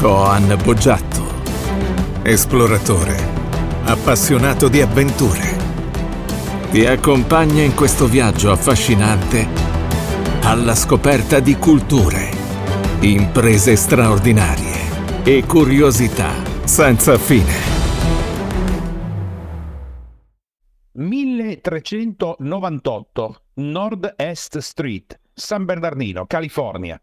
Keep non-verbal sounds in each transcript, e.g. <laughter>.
Coan Boggiatto, esploratore, appassionato di avventure. Ti accompagna in questo viaggio affascinante alla scoperta di culture, imprese straordinarie e curiosità senza fine. 1398 Nord-Est Street, San Bernardino, California.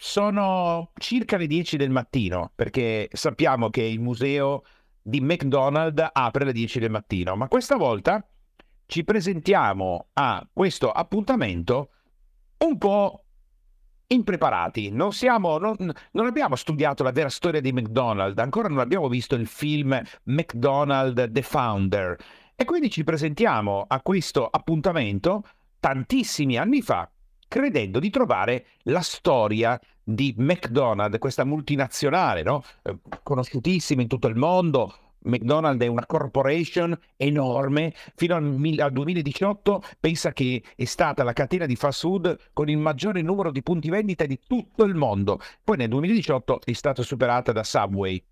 Sono circa le 10 del mattino, perché sappiamo che il museo di McDonald's apre alle 10 del mattino, ma questa volta ci presentiamo a questo appuntamento un po' impreparati. Non, siamo, non, non, abbiamo studiato la vera storia di McDonald's, ancora non abbiamo visto il film McDonald's The Founder. E quindi ci presentiamo a questo appuntamento tantissimi anni fa credendo di trovare la storia di McDonald's, questa multinazionale, no? Eh, conosciutissima in tutto il mondo. McDonald's è una corporation enorme, fino al 2018 pensa che è stata la catena di fast food con il maggiore numero di punti vendita di tutto il mondo. Poi nel 2018 è stata superata da Subway.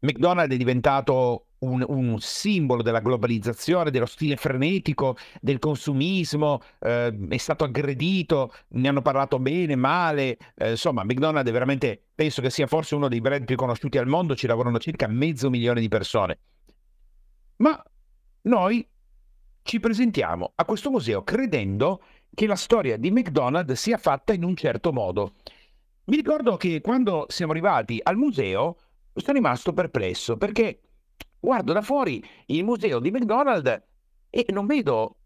McDonald's è diventato un, un, simbolo della globalizzazione, dello stile frenetico, del consumismo, eh, è stato aggredito, ne hanno parlato bene, male, eh, insomma McDonald's è veramente, penso che sia forse uno dei brand più conosciuti al mondo, ci lavorano circa mezzo milione di persone. Ma noi ci presentiamo a questo museo credendo che la storia di McDonald's sia fatta in un certo modo. Mi ricordo che quando siamo arrivati al museo sono rimasto perplesso perché guardo da fuori il museo di McDonald's e non vedo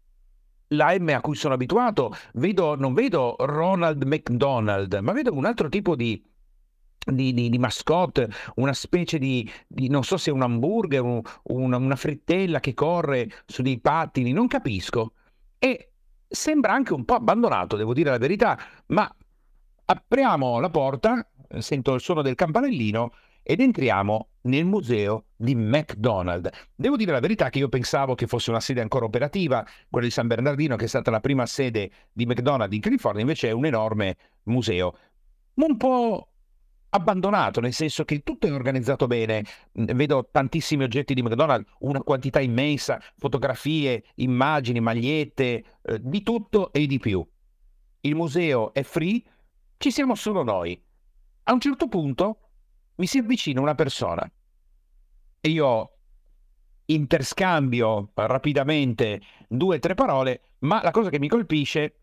la M a cui sono abituato, vedo, non vedo Ronald McDonald, ma vedo un altro tipo di, di, di, di mascotte, una specie di, non so se un hamburger, un, una, una frittella che corre su dei pattini, non capisco. E sembra anche un po' abbandonato, devo dire la verità, ma apriamo la porta, sento il suono del campanellino ed entriamo nel museo di McDonald's. Devo dire la verità che io pensavo che fosse una sede ancora operativa, quella di San Bernardino, che è stata la prima sede di McDonald's in California, invece è un enorme museo. Un po' abbandonato, nel senso che tutto è organizzato bene. Vedo tantissimi oggetti di McDonald's, una quantità immensa, fotografie, immagini, magliette, eh, di tutto e di più. Il museo è free, ci siamo solo noi. A un certo punto mi si avvicina una persona e io interscambio rapidamente due o tre parole, ma la cosa che mi colpisce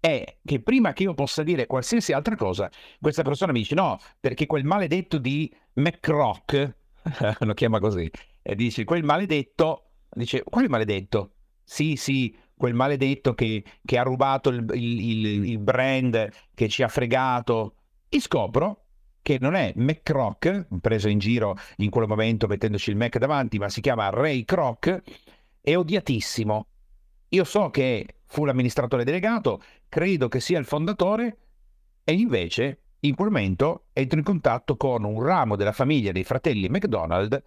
è che prima che io possa dire qualsiasi altra cosa, questa persona mi dice no, perché quel maledetto di McRock, <laughs> lo chiama così, e dice quel maledetto, dice quale maledetto? Sì, sì, quel maledetto che, che ha rubato il, il, il brand, che ci ha fregato. E scopro che non è McCrock, preso in giro in quel momento mettendoci il Mac davanti, ma si chiama Ray Kroc, è odiatissimo. Io so che fu l'amministratore delegato, credo che sia il fondatore, e invece in quel momento entro in contatto con un ramo della famiglia dei fratelli McDonald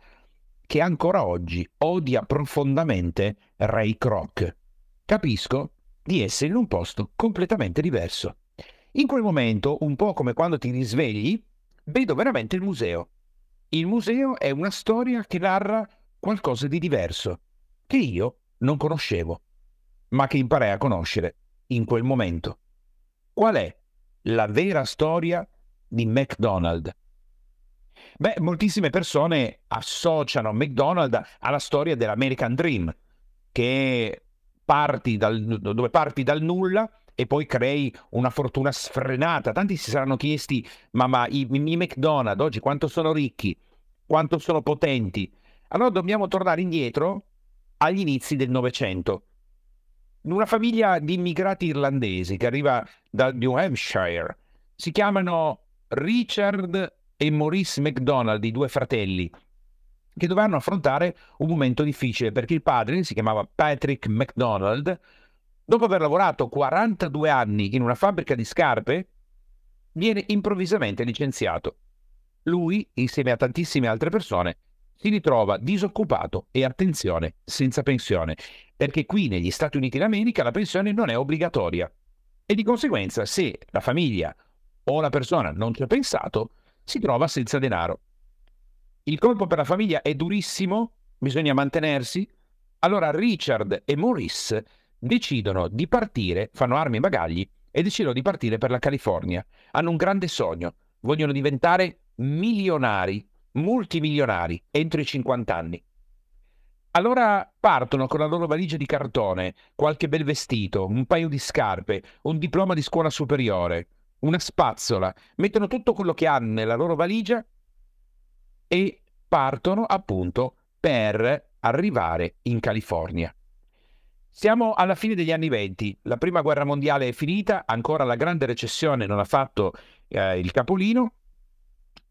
che ancora oggi odia profondamente Ray Kroc. Capisco di essere in un posto completamente diverso. In quel momento, un po' come quando ti risvegli, vedo veramente il museo. Il museo è una storia che narra qualcosa di diverso, che io non conoscevo, ma che imparai a conoscere in quel momento. Qual è la vera storia di McDonald's? Beh, moltissime persone associano McDonald's alla storia dell'American Dream, che parti dal, dove parti dal nulla e poi crei una fortuna sfrenata. Tanti si saranno chiesti, ma, ma i, i McDonald's oggi quanto sono ricchi, quanto sono potenti. Allora dobbiamo tornare indietro agli inizi del Novecento. Una famiglia di immigrati irlandesi che arriva dal New Hampshire. Si chiamano Richard e Maurice McDonald, i due fratelli, che dovranno affrontare un momento difficile perché il padre si chiamava Patrick McDonald, Dopo aver lavorato 42 anni in una fabbrica di scarpe, viene improvvisamente licenziato. Lui, insieme a tantissime altre persone, si ritrova disoccupato e, attenzione, senza pensione, perché qui negli Stati Uniti d'America la pensione non è obbligatoria. E di conseguenza, se la famiglia o la persona non ci ha pensato, si trova senza denaro. Il colpo per la famiglia è durissimo, bisogna mantenersi. Allora Richard e Maurice decidono di partire, fanno armi e bagagli e decidono di partire per la California. Hanno un grande sogno, vogliono diventare milionari, multimilionari, entro i 50 anni. Allora partono con la loro valigia di cartone, qualche bel vestito, un paio di scarpe, un diploma di scuola superiore, una spazzola, mettono tutto quello che hanno nella loro valigia e partono appunto per arrivare in California. Siamo alla fine degli anni venti, la prima guerra mondiale è finita, ancora la grande recessione non ha fatto eh, il capolino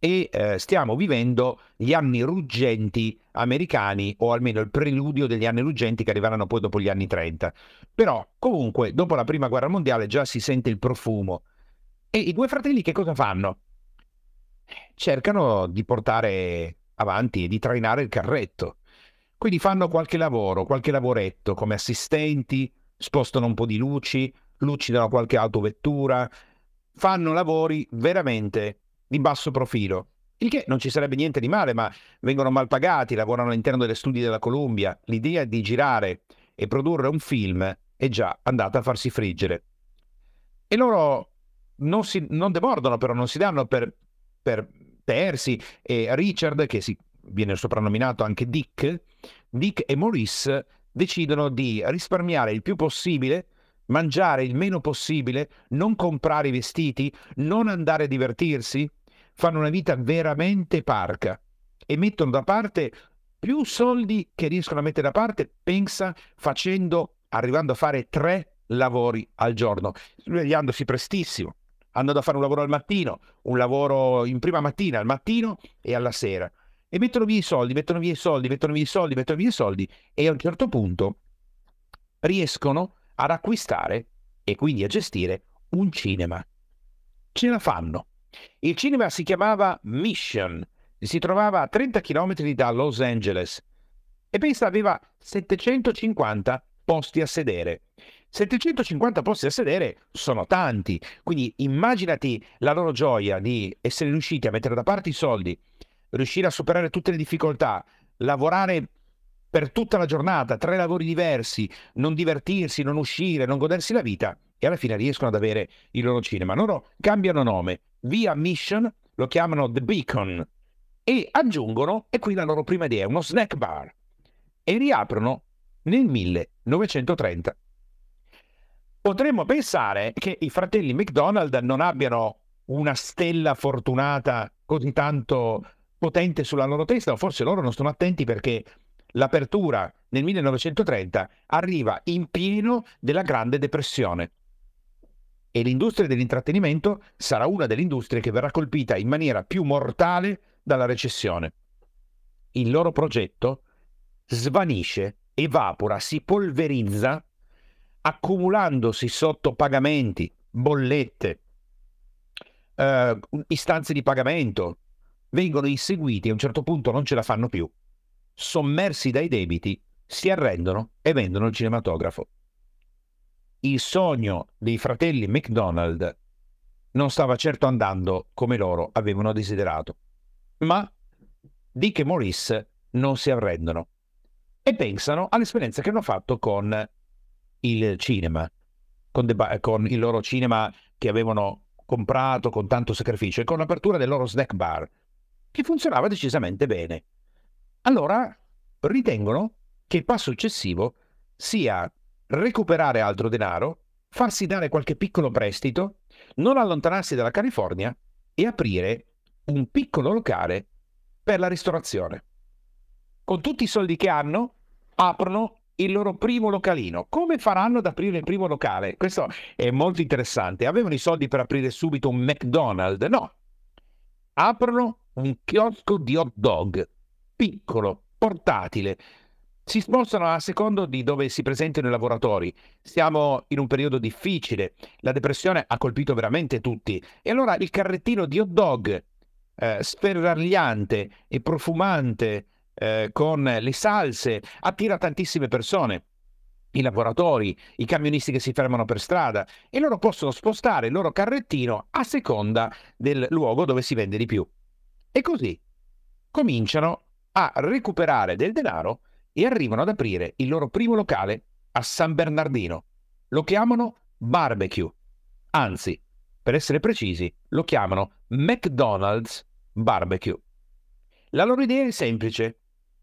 e eh, stiamo vivendo gli anni ruggenti americani o almeno il preludio degli anni ruggenti che arriveranno poi dopo gli anni 30. Però comunque dopo la prima guerra mondiale già si sente il profumo. E i due fratelli che cosa fanno? Cercano di portare avanti e di trainare il carretto. Quindi fanno qualche lavoro, qualche lavoretto come assistenti, spostano un po' di luci, lucidano qualche autovettura, fanno lavori veramente di basso profilo. Il che non ci sarebbe niente di male, ma vengono mal pagati, lavorano all'interno delle studi della Columbia. L'idea di girare e produrre un film è già andata a farsi friggere. E loro non, si, non demordono, però non si danno per, per persi. E Richard, che si, viene soprannominato anche Dick, Dick e Maurice decidono di risparmiare il più possibile, mangiare il meno possibile, non comprare i vestiti, non andare a divertirsi, fanno una vita veramente parca e mettono da parte più soldi che riescono a mettere da parte, pensa, facendo, arrivando a fare tre lavori al giorno, svegliandosi prestissimo. Hanno da fare un lavoro al mattino, un lavoro in prima mattina, al mattino e alla sera e mettono via i soldi, mettono via i soldi, mettono via i soldi, mettono via i soldi e a un certo punto riescono ad acquistare e quindi a gestire un cinema. Ce la fanno. Il cinema si chiamava Mission, si trovava a 30 km da Los Angeles e pensa aveva 750 posti a sedere. 750 posti a sedere sono tanti, quindi immaginati la loro gioia di essere riusciti a mettere da parte i soldi riuscire a superare tutte le difficoltà, lavorare per tutta la giornata, tre lavori diversi, non divertirsi, non uscire, non godersi la vita e alla fine riescono ad avere il loro cinema. Loro cambiano nome, via Mission lo chiamano The Beacon e aggiungono, e qui la loro prima idea, uno snack bar e riaprono nel 1930. Potremmo pensare che i fratelli McDonald non abbiano una stella fortunata così tanto potente sulla loro testa, o forse loro non sono attenti perché l'apertura nel 1930 arriva in pieno della Grande Depressione e l'industria dell'intrattenimento sarà una delle industrie che verrà colpita in maniera più mortale dalla recessione. Il loro progetto svanisce, evapora, si polverizza, accumulandosi sotto pagamenti, bollette, eh, istanze di pagamento, vengono inseguiti e a un certo punto non ce la fanno più, sommersi dai debiti, si arrendono e vendono il cinematografo. Il sogno dei fratelli McDonald non stava certo andando come loro avevano desiderato, ma Dick e Maurice non si arrendono e pensano all'esperienza che hanno fatto con il cinema, con, de- con il loro cinema che avevano comprato con tanto sacrificio e con l'apertura del loro snack bar che funzionava decisamente bene. Allora ritengono che il passo successivo sia recuperare altro denaro, farsi dare qualche piccolo prestito, non allontanarsi dalla California e aprire un piccolo locale per la ristorazione. Con tutti i soldi che hanno, aprono il loro primo localino. Come faranno ad aprire il primo locale? Questo è molto interessante. Avevano i soldi per aprire subito un McDonald's? No. Aprono un chiosco di hot dog, piccolo, portatile. Si spostano a secondo di dove si presentano i lavoratori. Siamo in un periodo difficile, la depressione ha colpito veramente tutti. E allora il carrettino di hot dog, eh, sferragliante e profumante, eh, con le salse, attira tantissime persone i lavoratori, i camionisti che si fermano per strada e loro possono spostare il loro carrettino a seconda del luogo dove si vende di più. E così cominciano a recuperare del denaro e arrivano ad aprire il loro primo locale a San Bernardino. Lo chiamano barbecue. Anzi, per essere precisi, lo chiamano McDonald's Barbecue. La loro idea è semplice.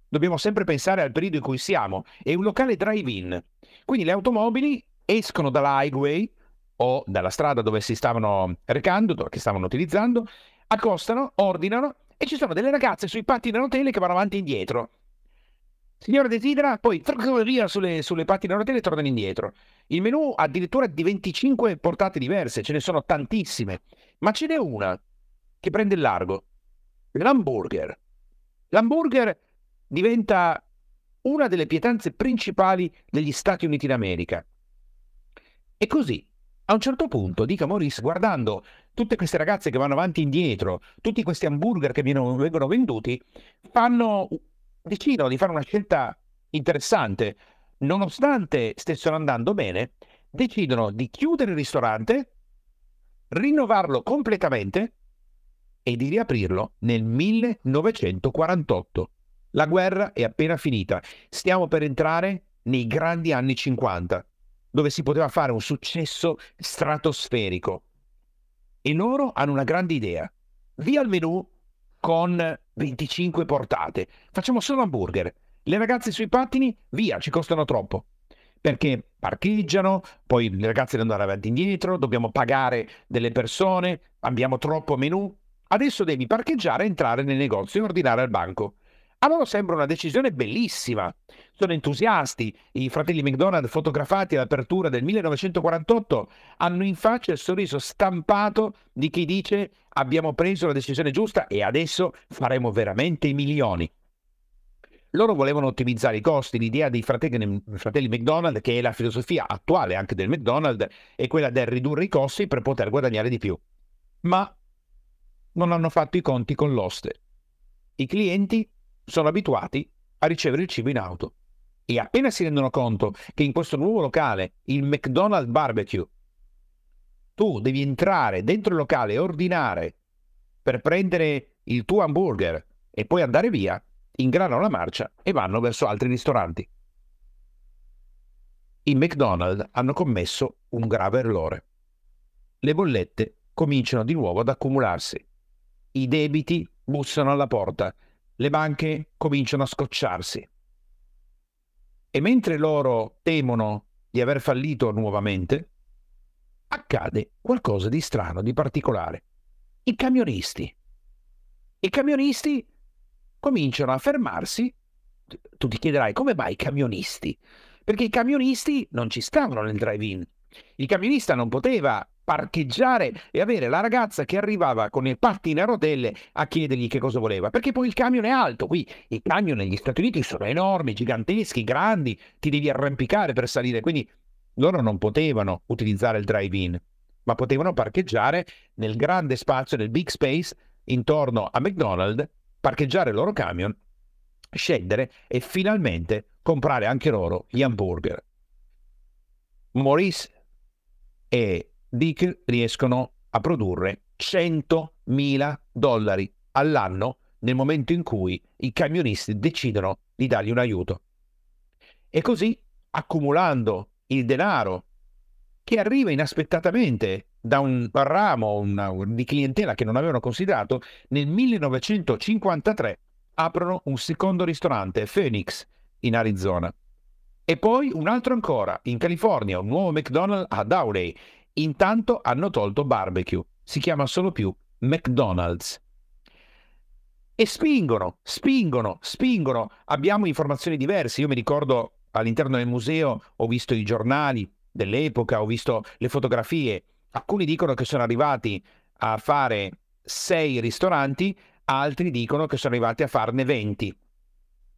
Dobbiamo sempre pensare al periodo in cui siamo. È un locale drive-in. Quindi le automobili escono dalla highway o dalla strada dove si stavano recando, che stavano utilizzando, accostano, ordinano e ci sono delle ragazze sui pattini a rotelle che vanno avanti e indietro. Signora desidera, poi via sulle, sulle pattine a rotelle e tornano indietro. Il menù addirittura di 25 portate diverse, ce ne sono tantissime, ma ce n'è una che prende il largo. L'hamburger. L'hamburger diventa una delle pietanze principali degli Stati Uniti d'America. E così, a un certo punto, dica Maurice, guardando tutte queste ragazze che vanno avanti e indietro, tutti questi hamburger che vengono venduti, fanno, decidono di fare una scelta interessante. Nonostante stessero andando bene, decidono di chiudere il ristorante, rinnovarlo completamente e di riaprirlo nel 1948. La guerra è appena finita. Stiamo per entrare nei grandi anni 50, dove si poteva fare un successo stratosferico. E loro hanno una grande idea. Via il menù con 25 portate. Facciamo solo hamburger. Le ragazze sui pattini, via, ci costano troppo. Perché parcheggiano, poi le ragazze devono andare avanti e indietro, dobbiamo pagare delle persone, abbiamo troppo menù. Adesso devi parcheggiare, entrare nel negozio e ordinare al banco. A loro sembra una decisione bellissima. Sono entusiasti. I fratelli McDonald, fotografati all'apertura del 1948, hanno in faccia il sorriso stampato di chi dice abbiamo preso la decisione giusta e adesso faremo veramente i milioni. Loro volevano ottimizzare i costi. L'idea dei fratelli, fratelli McDonald, che è la filosofia attuale anche del McDonald's, è quella del ridurre i costi per poter guadagnare di più. Ma non hanno fatto i conti con l'oste. I clienti sono abituati a ricevere il cibo in auto e appena si rendono conto che in questo nuovo locale, il McDonald's Barbecue, tu devi entrare dentro il locale e ordinare per prendere il tuo hamburger e poi andare via, ingranano la marcia e vanno verso altri ristoranti. I McDonald's hanno commesso un grave errore. Le bollette cominciano di nuovo ad accumularsi. I debiti bussano alla porta le banche cominciano a scocciarsi. E mentre loro temono di aver fallito nuovamente, accade qualcosa di strano, di particolare. I camionisti. I camionisti cominciano a fermarsi. Tu ti chiederai come mai i camionisti? Perché i camionisti non ci stavano nel drive-in. Il camionista non poteva parcheggiare e avere la ragazza che arrivava con i pattini a rotelle a chiedergli che cosa voleva, perché poi il camion è alto, qui i camion negli Stati Uniti sono enormi, giganteschi, grandi, ti devi arrampicare per salire, quindi loro non potevano utilizzare il drive-in, ma potevano parcheggiare nel grande spazio, nel big space intorno a McDonald's, parcheggiare il loro camion, scendere e finalmente comprare anche loro gli hamburger. Maurice e Dick riescono a produrre 100.000 dollari all'anno nel momento in cui i camionisti decidono di dargli un aiuto. E così, accumulando il denaro che arriva inaspettatamente da un ramo una, di clientela che non avevano considerato, nel 1953 aprono un secondo ristorante, Phoenix, in Arizona. E poi un altro ancora, in California, un nuovo McDonald's a Downey Intanto hanno tolto barbecue, si chiama solo più McDonald's. E spingono, spingono, spingono. Abbiamo informazioni diverse. Io mi ricordo all'interno del museo ho visto i giornali dell'epoca, ho visto le fotografie. Alcuni dicono che sono arrivati a fare sei ristoranti, altri dicono che sono arrivati a farne 20.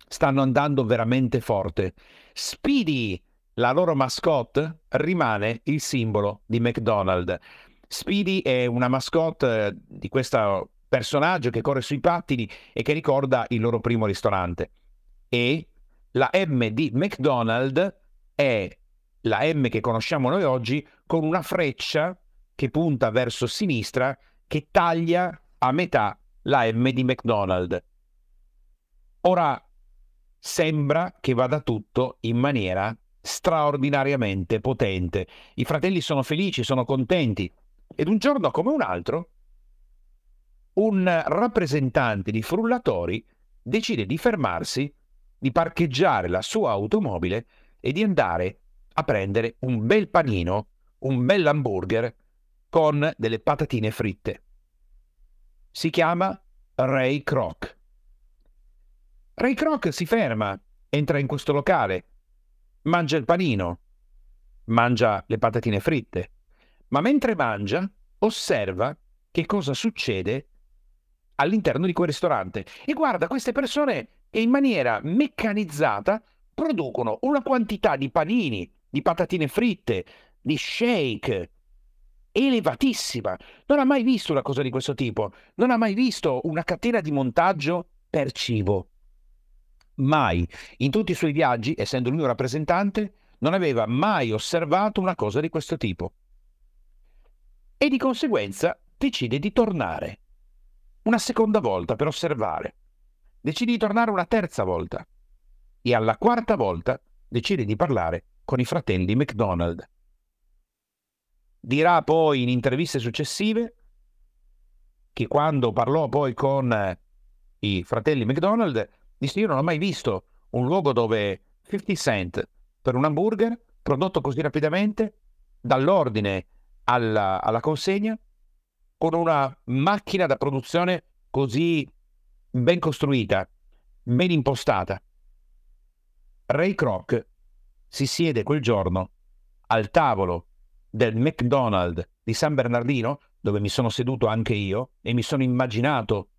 Stanno andando veramente forte. Speedy la loro mascotte rimane il simbolo di McDonald's. Speedy è una mascotte eh, di questo personaggio che corre sui pattini e che ricorda il loro primo ristorante. E la M di McDonald's è la M che conosciamo noi oggi con una freccia che punta verso sinistra che taglia a metà la M di McDonald's. Ora sembra che vada tutto in maniera straordinariamente potente. I fratelli sono felici, sono contenti. Ed un giorno come un altro, un rappresentante di frullatori decide di fermarsi, di parcheggiare la sua automobile e di andare a prendere un bel panino, un bel hamburger con delle patatine fritte. Si chiama Ray Kroc. Ray Kroc si ferma, entra in questo locale, mangia il panino, mangia le patatine fritte, ma mentre mangia osserva che cosa succede all'interno di quel ristorante e guarda queste persone che in maniera meccanizzata producono una quantità di panini, di patatine fritte, di shake elevatissima. Non ha mai visto una cosa di questo tipo, non ha mai visto una catena di montaggio per cibo. Mai, in tutti i suoi viaggi, essendo lui un rappresentante, non aveva mai osservato una cosa di questo tipo. E di conseguenza decide di tornare una seconda volta per osservare. Decide di tornare una terza volta. E alla quarta volta decide di parlare con i fratelli McDonald. Dirà poi in interviste successive che quando parlò poi con i fratelli McDonald disse io non ho mai visto un luogo dove 50 cent per un hamburger prodotto così rapidamente dall'ordine alla, alla consegna con una macchina da produzione così ben costruita, ben impostata. Ray Kroc si siede quel giorno al tavolo del McDonald's di San Bernardino, dove mi sono seduto anche io, e mi sono immaginato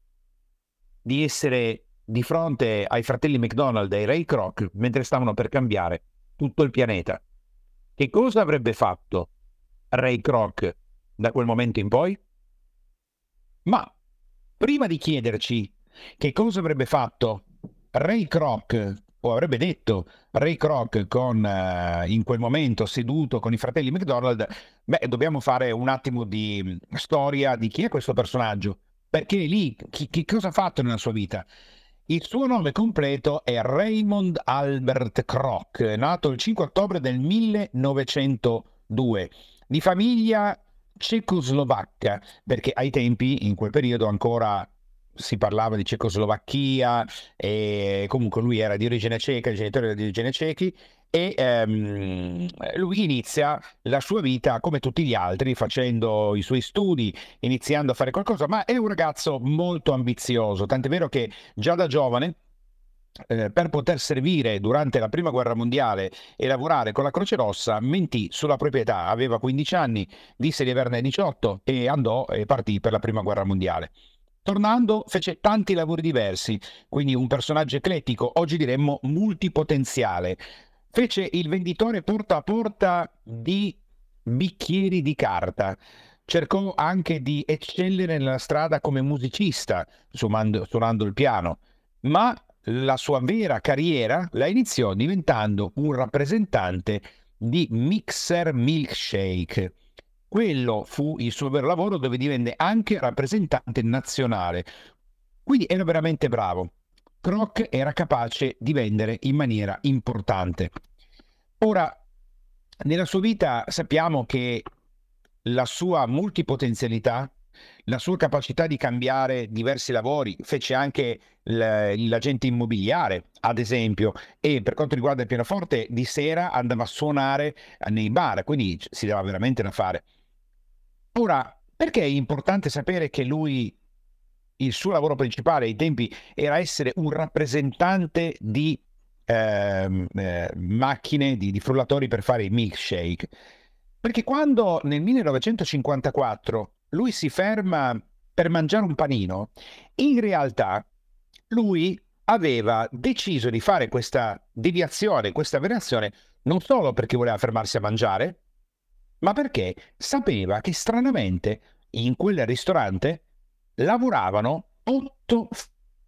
di essere di fronte ai fratelli McDonald e Ray Kroc mentre stavano per cambiare tutto il pianeta. Che cosa avrebbe fatto Ray Kroc da quel momento in poi? Ma prima di chiederci che cosa avrebbe fatto Ray Kroc o avrebbe detto Ray Kroc con, uh, in quel momento seduto con i fratelli McDonald, beh, dobbiamo fare un attimo di storia di chi è questo personaggio. Perché lì, chi cosa ha fatto nella sua vita? Il suo nome completo è Raymond Albert Kroc, nato il 5 ottobre del 1902, di famiglia cecoslovacca, perché ai tempi, in quel periodo, ancora si parlava di Cecoslovacchia e comunque lui era di origine ceca, il genitore era di origine cechi e ehm, lui inizia la sua vita come tutti gli altri, facendo i suoi studi, iniziando a fare qualcosa, ma è un ragazzo molto ambizioso, tant'è vero che già da giovane eh, per poter servire durante la prima guerra mondiale e lavorare con la Croce Rossa, mentì sulla proprietà. Aveva 15 anni, disse di averne 18 e andò e partì per la prima guerra mondiale. Tornando, fece tanti lavori diversi, quindi un personaggio eclettico, oggi diremmo multipotenziale. Fece il venditore porta a porta di bicchieri di carta. Cercò anche di eccellere nella strada come musicista, suonando, suonando il piano, ma la sua vera carriera la iniziò diventando un rappresentante di Mixer Milkshake. Quello fu il suo vero lavoro dove divenne anche rappresentante nazionale. Quindi era veramente bravo. Kroc era capace di vendere in maniera importante. Ora, nella sua vita sappiamo che la sua multipotenzialità, la sua capacità di cambiare diversi lavori, fece anche l'agente immobiliare, ad esempio, e per quanto riguarda il pianoforte, di sera andava a suonare nei bar, quindi si dava veramente da fare. Ora, perché è importante sapere che lui il suo lavoro principale ai tempi era essere un rappresentante di eh, eh, macchine, di, di, frullatori per fare i milkshake. Perché quando nel 1954 lui si ferma per mangiare un panino, in realtà lui aveva deciso di fare questa deviazione, questa variazione, non solo perché voleva fermarsi a mangiare, ma perché sapeva che stranamente in quel ristorante lavoravano otto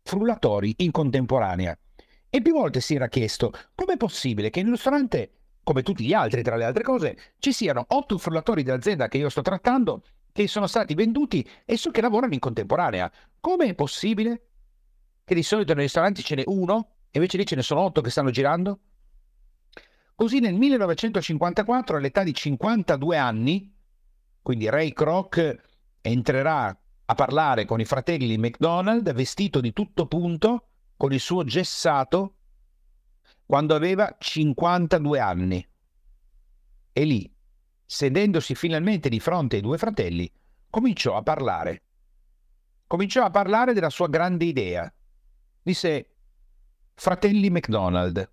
frullatori in contemporanea. E più volte si era chiesto com'è possibile che in un ristorante, come tutti gli altri tra le altre cose, ci siano otto frullatori dell'azienda che io sto trattando che sono stati venduti e so che lavorano in contemporanea. Come è possibile che di solito nei ristoranti ce n'è uno e invece lì ce ne sono otto che stanno girando? Così nel 1954, all'età di 52 anni, quindi Ray Kroc entrerà a parlare con i fratelli McDonald vestito di tutto punto, con il suo gessato, quando aveva 52 anni. E lì, sedendosi finalmente di fronte ai due fratelli, cominciò a parlare. Cominciò a parlare della sua grande idea. Disse, fratelli McDonald,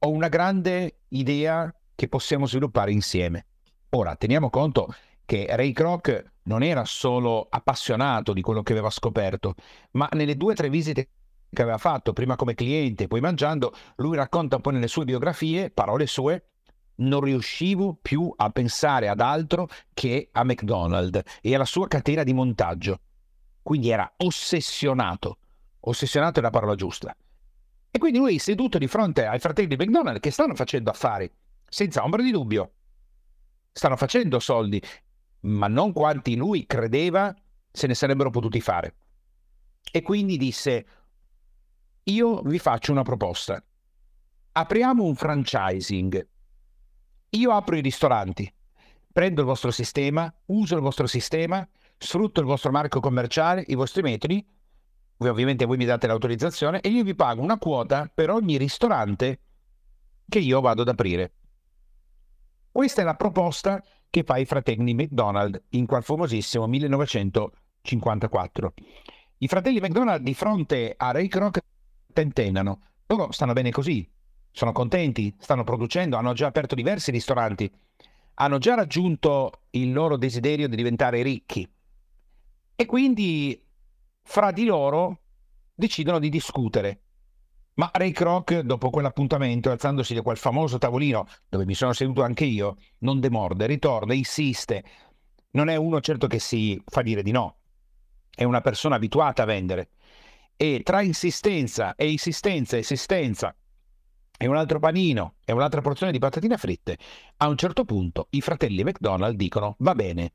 ho una grande idea che possiamo sviluppare insieme. Ora, teniamo conto che Ray Kroc non era solo appassionato di quello che aveva scoperto, ma nelle due o tre visite che aveva fatto, prima come cliente poi mangiando, lui racconta un po' nelle sue biografie, parole sue, non riuscivo più a pensare ad altro che a McDonald's e alla sua catena di montaggio. Quindi era ossessionato. Ossessionato è la parola giusta. E quindi lui seduto di fronte ai fratelli di McDonald's che stanno facendo affari, senza ombra di dubbio. Stanno facendo soldi, ma non quanti lui credeva se ne sarebbero potuti fare. E quindi disse, io vi faccio una proposta. Apriamo un franchising. Io apro i ristoranti, prendo il vostro sistema, uso il vostro sistema, sfrutto il vostro marchio commerciale, i vostri metodi, ovviamente voi mi date l'autorizzazione e io vi pago una quota per ogni ristorante che io vado ad aprire. Questa è la proposta che fa i fratelli McDonald in quel famosissimo 1954. I fratelli McDonald di fronte a Ray Kroc tentennano. Loro stanno bene così, sono contenti, stanno producendo, hanno già aperto diversi ristoranti, hanno già raggiunto il loro desiderio di diventare ricchi. E quindi fra di loro decidono di discutere. Ma Ray Kroc, dopo quell'appuntamento, alzandosi da quel famoso tavolino dove mi sono seduto anche io, non demorde, ritorna, insiste. Non è uno certo che si fa dire di no, è una persona abituata a vendere. E tra insistenza e insistenza e insistenza e un altro panino e un'altra porzione di patatine fritte, a un certo punto i fratelli McDonald dicono va bene,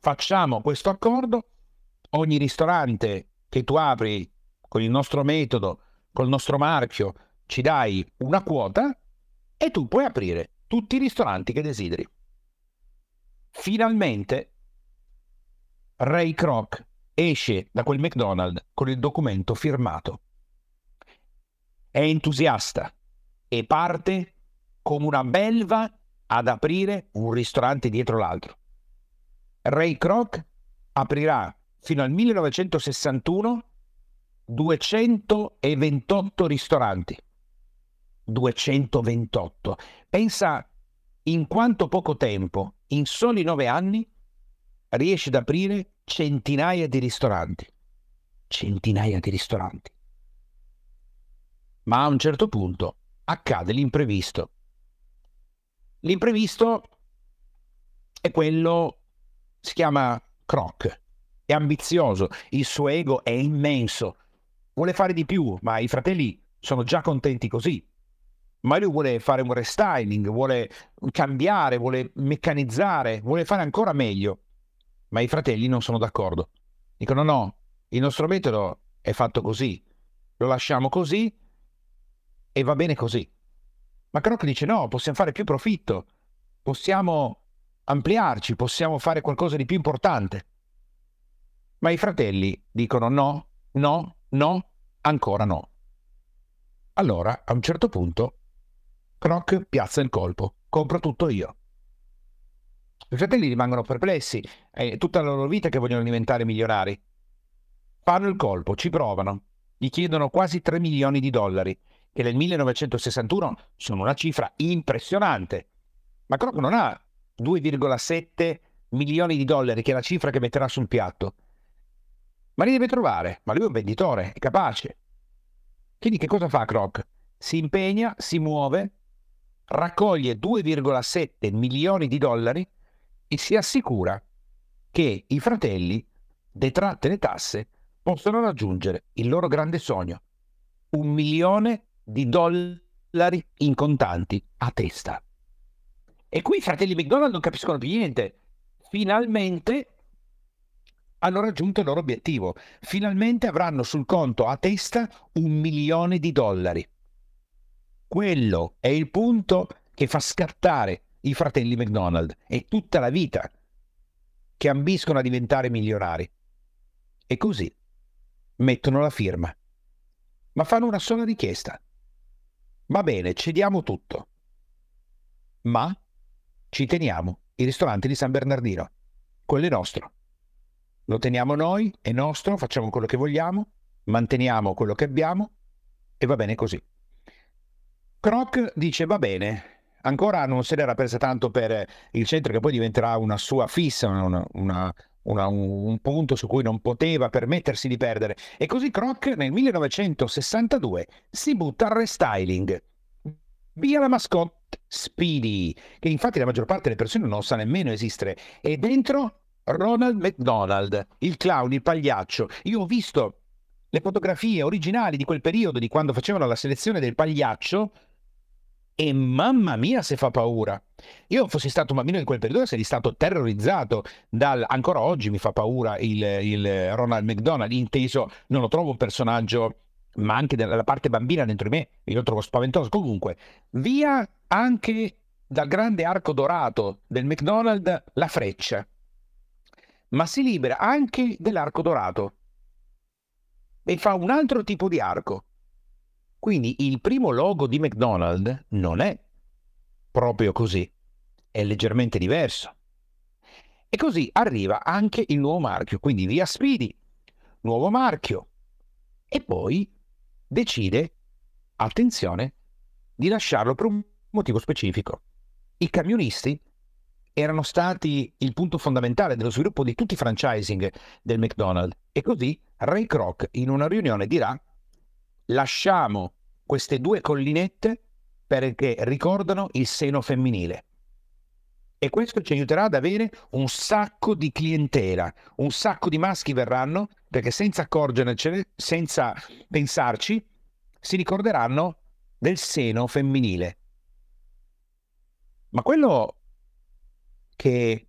facciamo questo accordo, ogni ristorante che tu apri con il nostro metodo col nostro marchio ci dai una quota e tu puoi aprire tutti i ristoranti che desideri. Finalmente Ray Kroc esce da quel McDonald's con il documento firmato. È entusiasta e parte come una belva ad aprire un ristorante dietro l'altro. Ray Kroc aprirà fino al 1961 228 ristoranti. 228. Pensa in quanto poco tempo, in soli nove anni, riesce ad aprire centinaia di ristoranti. Centinaia di ristoranti. Ma a un certo punto accade l'imprevisto. L'imprevisto è quello, si chiama Croc, è ambizioso, il suo ego è immenso, vuole fare di più, ma i fratelli sono già contenti così. Ma lui vuole fare un restyling, vuole cambiare, vuole meccanizzare, vuole fare ancora meglio. Ma i fratelli non sono d'accordo. Dicono no, il nostro metodo è fatto così, lo lasciamo così e va bene così. Ma Croc dice no, possiamo fare più profitto, possiamo ampliarci, possiamo fare qualcosa di più importante. Ma i fratelli dicono no, no, No, ancora no. Allora, a un certo punto, Croc piazza il colpo. Compro tutto io. I fratelli rimangono perplessi. È tutta la loro vita che vogliono diventare milionari. Fanno il colpo, ci provano. Gli chiedono quasi 3 milioni di dollari, che nel 1961 sono una cifra impressionante. Ma Croc non ha 2,7 milioni di dollari, che è la cifra che metterà sul piatto ma li deve trovare, ma lui è un venditore, è capace. Quindi che cosa fa Croc? Si impegna, si muove, raccoglie 2,7 milioni di dollari e si assicura che i fratelli, detratte le tasse, possano raggiungere il loro grande sogno, un milione di dollari in contanti a testa. E qui i fratelli McDonald non capiscono più niente. Finalmente hanno raggiunto il loro obiettivo. Finalmente avranno sul conto a testa un milione di dollari. Quello è il punto che fa scattare i fratelli McDonald e tutta la vita che ambiscono a diventare milionari. E così mettono la firma. Ma fanno una sola richiesta. Va bene, cediamo tutto. Ma ci teniamo il ristorante di San Bernardino. Quello è nostro. Lo teniamo noi, è nostro, facciamo quello che vogliamo, manteniamo quello che abbiamo e va bene così. Croc dice va bene, ancora non se l'era presa tanto per il centro che poi diventerà una sua fissa, una, una, una, un punto su cui non poteva permettersi di perdere. E così Croc nel 1962 si butta al restyling. Via la mascotte Speedy, che infatti la maggior parte delle persone non sa nemmeno esistere, e dentro Ronald McDonald, il clown, il pagliaccio. Io ho visto le fotografie originali di quel periodo, di quando facevano la selezione del pagliaccio, e mamma mia se fa paura. Io fossi stato un bambino in quel periodo sarei stato terrorizzato dal... Ancora oggi mi fa paura il, il Ronald McDonald, inteso, non lo trovo un personaggio, ma anche dalla parte bambina dentro di me, io lo trovo spaventoso. Comunque, via anche dal grande arco dorato del McDonald la freccia, ma si libera anche dell'arco dorato e fa un altro tipo di arco quindi il primo logo di McDonald's non è proprio così, è leggermente diverso. E così arriva anche il nuovo marchio, quindi via Speedy, nuovo marchio. E poi decide, attenzione, di lasciarlo per un motivo specifico. I camionisti erano stati il punto fondamentale dello sviluppo di tutti i franchising del McDonald's e così Ray Kroc in una riunione dirà lasciamo queste due collinette perché ricordano il seno femminile. E questo ci aiuterà ad avere un sacco di clientela, un sacco di maschi verranno perché senza accorgercene, senza pensarci, si ricorderanno del seno femminile. Ma quello che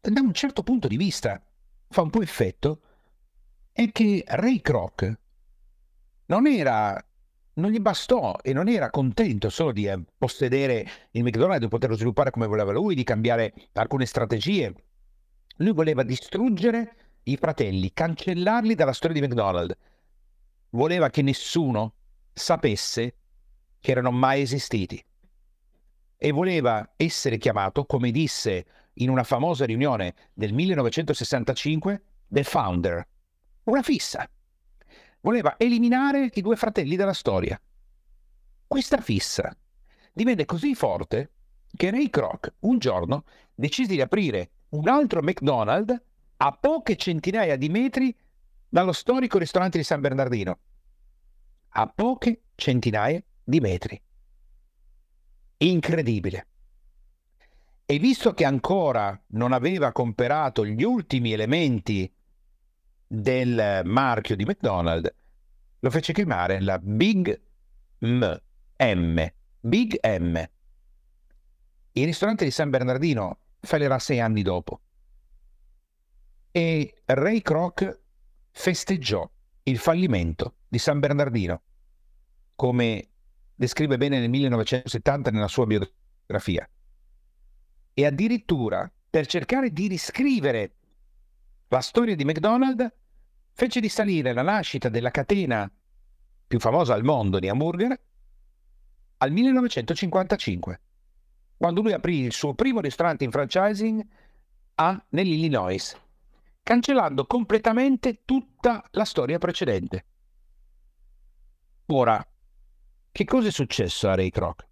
da un certo punto di vista fa un po' effetto è che Ray Kroc non era non gli bastò e non era contento solo di eh, possedere il McDonald's, di poterlo sviluppare come voleva lui, di cambiare alcune strategie. Lui voleva distruggere i fratelli, cancellarli dalla storia di McDonald's. Voleva che nessuno sapesse che erano mai esistiti. E voleva essere chiamato, come disse in una famosa riunione del 1965, The Founder. Una fissa voleva eliminare i due fratelli dalla storia. Questa fissa divenne così forte che Ray Kroc un giorno decise di aprire un altro McDonald's a poche centinaia di metri dallo storico ristorante di San Bernardino. A poche centinaia di metri. Incredibile. E visto che ancora non aveva comperato gli ultimi elementi del marchio di McDonald's, lo fece chiamare la Big M, M, Big M. Il ristorante di San Bernardino fallerà sei anni dopo. E Ray Kroc festeggiò il fallimento di San Bernardino, come descrive bene nel 1970 nella sua biografia. E addirittura per cercare di riscrivere la storia di McDonald's fece risalire la nascita della catena più famosa al mondo di hamburger al 1955, quando lui aprì il suo primo ristorante in franchising a, nell'Illinois, cancellando completamente tutta la storia precedente. Ora, che cosa è successo a Ray Kroc?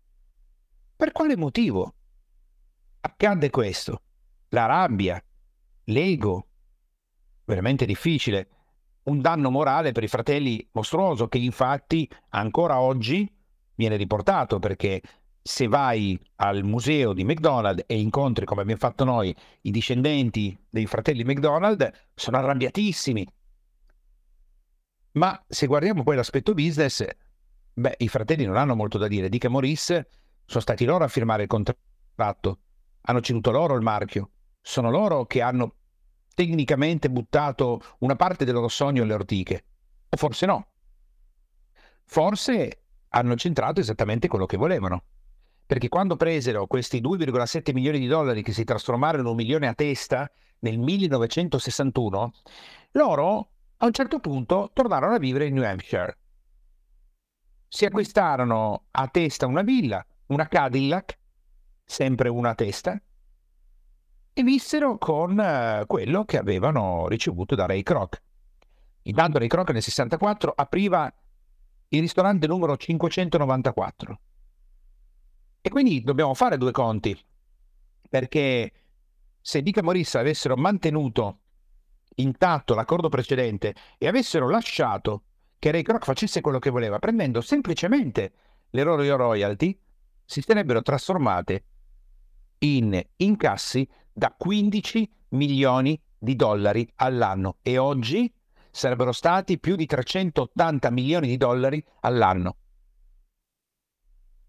Per quale motivo accadde questo? La rabbia, l'ego, veramente difficile un danno morale per i fratelli mostruoso che infatti ancora oggi viene riportato perché se vai al museo di McDonald's e incontri come abbiamo fatto noi i discendenti dei fratelli McDonald's sono arrabbiatissimi. Ma se guardiamo poi l'aspetto business, beh, i fratelli non hanno molto da dire. Dick e Maurice sono stati loro a firmare il contratto, hanno ceduto loro il marchio, sono loro che hanno tecnicamente buttato una parte del loro sogno alle ortiche. O forse no. Forse hanno centrato esattamente quello che volevano. Perché quando presero questi 2,7 milioni di dollari che si trasformarono in un milione a testa nel 1961, loro a un certo punto tornarono a vivere in New Hampshire. Si acquistarono a testa una villa, una Cadillac, sempre una a testa, e vissero con eh, quello che avevano ricevuto da Ray Kroc. Intanto Ray Kroc nel 64 apriva il ristorante numero 594 e quindi dobbiamo fare due conti, perché se Dick e Morissa avessero mantenuto intatto l'accordo precedente e avessero lasciato che Ray Kroc facesse quello che voleva, prendendo semplicemente le loro royalty, si sarebbero trasformate in incassi da 15 milioni di dollari all'anno e oggi sarebbero stati più di 380 milioni di dollari all'anno.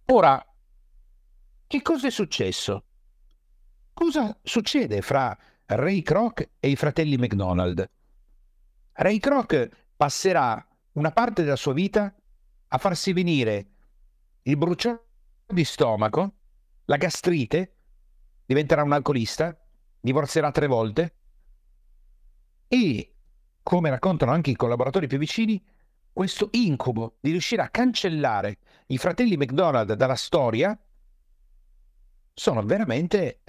Ora, che cosa è successo? Cosa succede fra Ray Kroc e i fratelli McDonald? Ray Kroc passerà una parte della sua vita a farsi venire il bruciore di stomaco, la gastrite, diventerà un alcolista, divorzierà tre volte e, come raccontano anche i collaboratori più vicini, questo incubo di riuscire a cancellare i fratelli McDonald dalla storia sono veramente...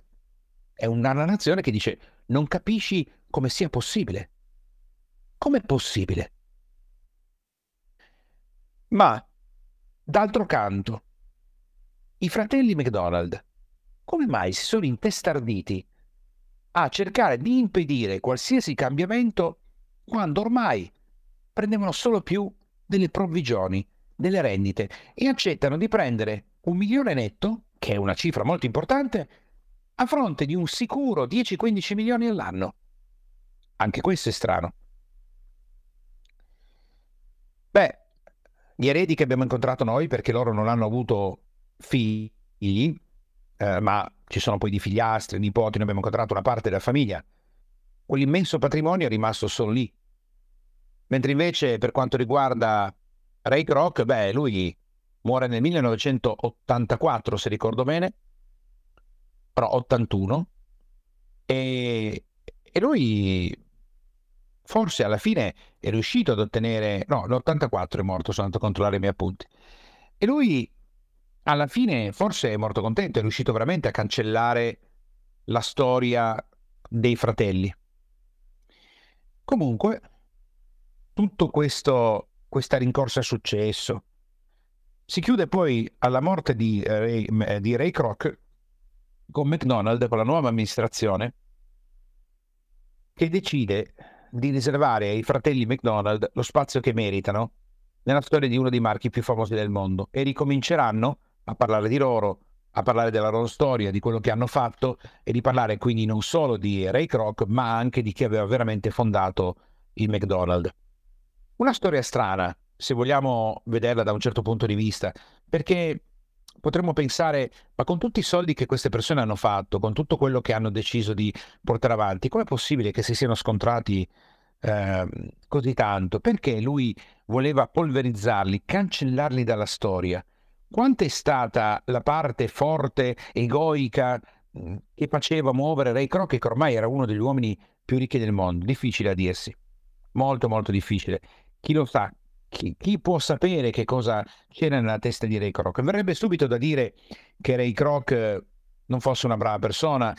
è una narrazione che dice non capisci come sia possibile. Com'è possibile? Ma, d'altro canto, i fratelli McDonald come mai si sono intestarditi a cercare di impedire qualsiasi cambiamento quando ormai prendevano solo più delle provvigioni, delle rendite e accettano di prendere un milione netto che è una cifra molto importante, a fronte di un sicuro 10-15 milioni all'anno. Anche questo è strano. Beh, gli eredi che abbiamo incontrato noi, perché loro non hanno avuto figli, eh, ma ci sono poi di figliastri, nipoti, noi abbiamo incontrato una parte della famiglia, quell'immenso patrimonio è rimasto solo lì. Mentre invece per quanto riguarda Ray Kroc, beh, lui muore nel 1984, se ricordo bene, però 81, e, e lui forse alla fine è riuscito ad ottenere, no, l'84 è morto, sono andato a controllare i miei appunti, e lui alla fine forse è morto contento, è riuscito veramente a cancellare la storia dei fratelli. Comunque, tutto questo, questa rincorsa è successo, si chiude poi alla morte di Ray, eh, di Ray Kroc con McDonald's, con la nuova amministrazione, che decide di riservare ai fratelli McDonald lo spazio che meritano nella storia di uno dei marchi più famosi del mondo e ricominceranno a parlare di loro, a parlare della loro storia, di quello che hanno fatto e di parlare quindi non solo di Ray Kroc, ma anche di chi aveva veramente fondato il McDonald's. Una storia strana, se vogliamo vederla da un certo punto di vista, perché potremmo pensare, ma con tutti i soldi che queste persone hanno fatto, con tutto quello che hanno deciso di portare avanti, com'è possibile che si siano scontrati eh, così tanto? Perché lui voleva polverizzarli, cancellarli dalla storia? Quanto è stata la parte forte, egoica, mm, che faceva muovere Ray Kroc, che ormai era uno degli uomini più ricchi del mondo? Difficile a dirsi, molto molto difficile. Chi lo sa, chi, chi, può sapere che cosa c'era nella testa di Ray Kroc? Verrebbe subito da dire che Ray Kroc eh, non fosse una brava persona,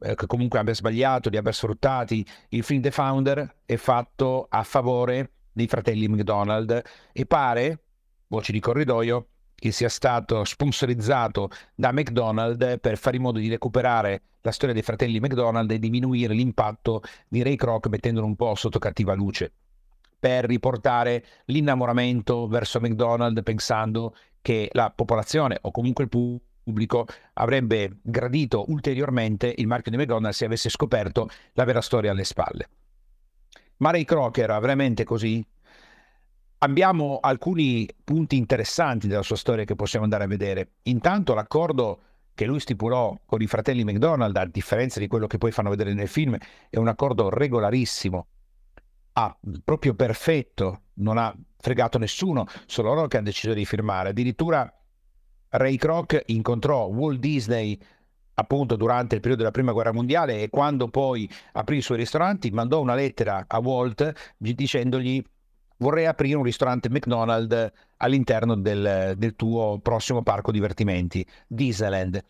eh, che comunque abbia sbagliato, li abbia sfruttati. Il film The Founder è fatto a favore dei fratelli McDonald e pare, voci di corridoio, che sia stato sponsorizzato da McDonald's per fare in modo di recuperare la storia dei fratelli McDonald e diminuire l'impatto di Ray Kroc mettendolo un po' sotto cattiva luce per riportare l'innamoramento verso McDonald's pensando che la popolazione o comunque il pubblico avrebbe gradito ulteriormente il marchio di McDonald's se avesse scoperto la vera storia alle spalle. Ma Ray Kroc era veramente così? Abbiamo alcuni punti interessanti della sua storia che possiamo andare a vedere. Intanto l'accordo che lui stipulò con i fratelli McDonald, a differenza di quello che poi fanno vedere nel film, è un accordo regolarissimo, ah, proprio perfetto, non ha fregato nessuno, solo loro che hanno deciso di firmare. Addirittura Ray Kroc incontrò Walt Disney appunto durante il periodo della prima guerra mondiale e quando poi aprì i suoi ristoranti mandò una lettera a Walt dicendogli vorrei aprire un ristorante McDonald's all'interno del, del tuo prossimo parco divertimenti, Disneyland.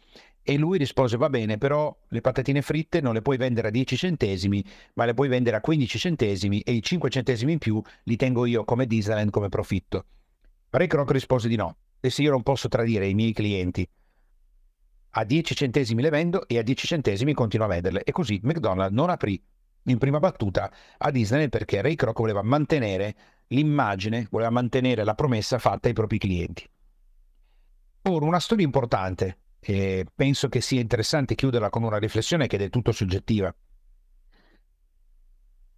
E lui rispose, va bene, però le patatine fritte non le puoi vendere a 10 centesimi, ma le puoi vendere a 15 centesimi e i 5 centesimi in più li tengo io come Disneyland come profitto. Ray Kroc rispose di no, e se io non posso tradire i miei clienti, a 10 centesimi le vendo e a 10 centesimi continuo a venderle. E così McDonald's non aprì in prima battuta a Disney perché Ray Kroc voleva mantenere l'immagine, voleva mantenere la promessa fatta ai propri clienti. Ora, una storia importante, e penso che sia interessante chiuderla con una riflessione che è del tutto soggettiva.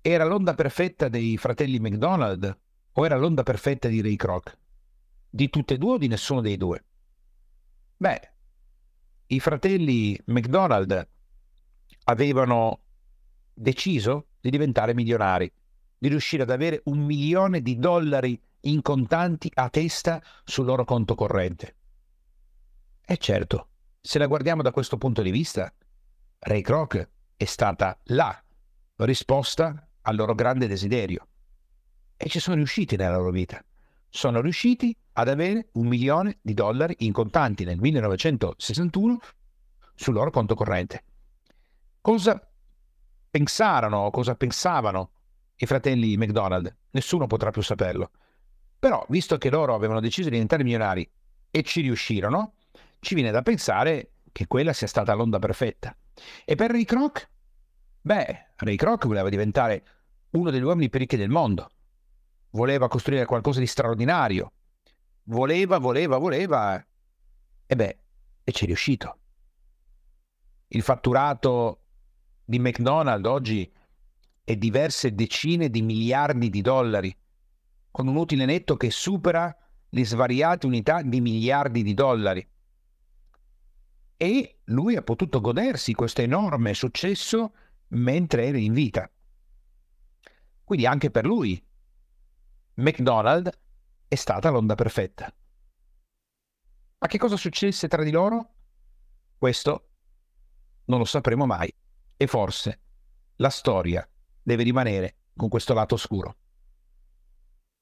Era l'onda perfetta dei fratelli McDonald o era l'onda perfetta di Ray Kroc? Di tutte e due o di nessuno dei due? Beh, i fratelli McDonald avevano deciso di diventare milionari, di riuscire ad avere un milione di dollari in contanti a testa sul loro conto corrente. E certo, se la guardiamo da questo punto di vista, Ray Kroc è stata la risposta al loro grande desiderio. E ci sono riusciti nella loro vita. Sono riusciti ad avere un milione di dollari in contanti nel 1961 sul loro conto corrente. Cosa pensarono, cosa pensavano i fratelli McDonald? Nessuno potrà più saperlo. Però, visto che loro avevano deciso di diventare milionari e ci riuscirono, ci viene da pensare che quella sia stata l'onda perfetta. E per Ray Kroc? Beh, Ray Kroc voleva diventare uno degli uomini più ricchi del mondo. Voleva costruire qualcosa di straordinario. Voleva, voleva, voleva. E beh, e ci è riuscito. Il fatturato di McDonald's oggi è diverse decine di miliardi di dollari, con un utile netto che supera le svariate unità di miliardi di dollari. E lui ha potuto godersi questo enorme successo mentre era in vita. Quindi anche per lui McDonald's è stata l'onda perfetta. Ma che cosa successe tra di loro? Questo non lo sapremo mai e forse la storia deve rimanere con questo lato oscuro.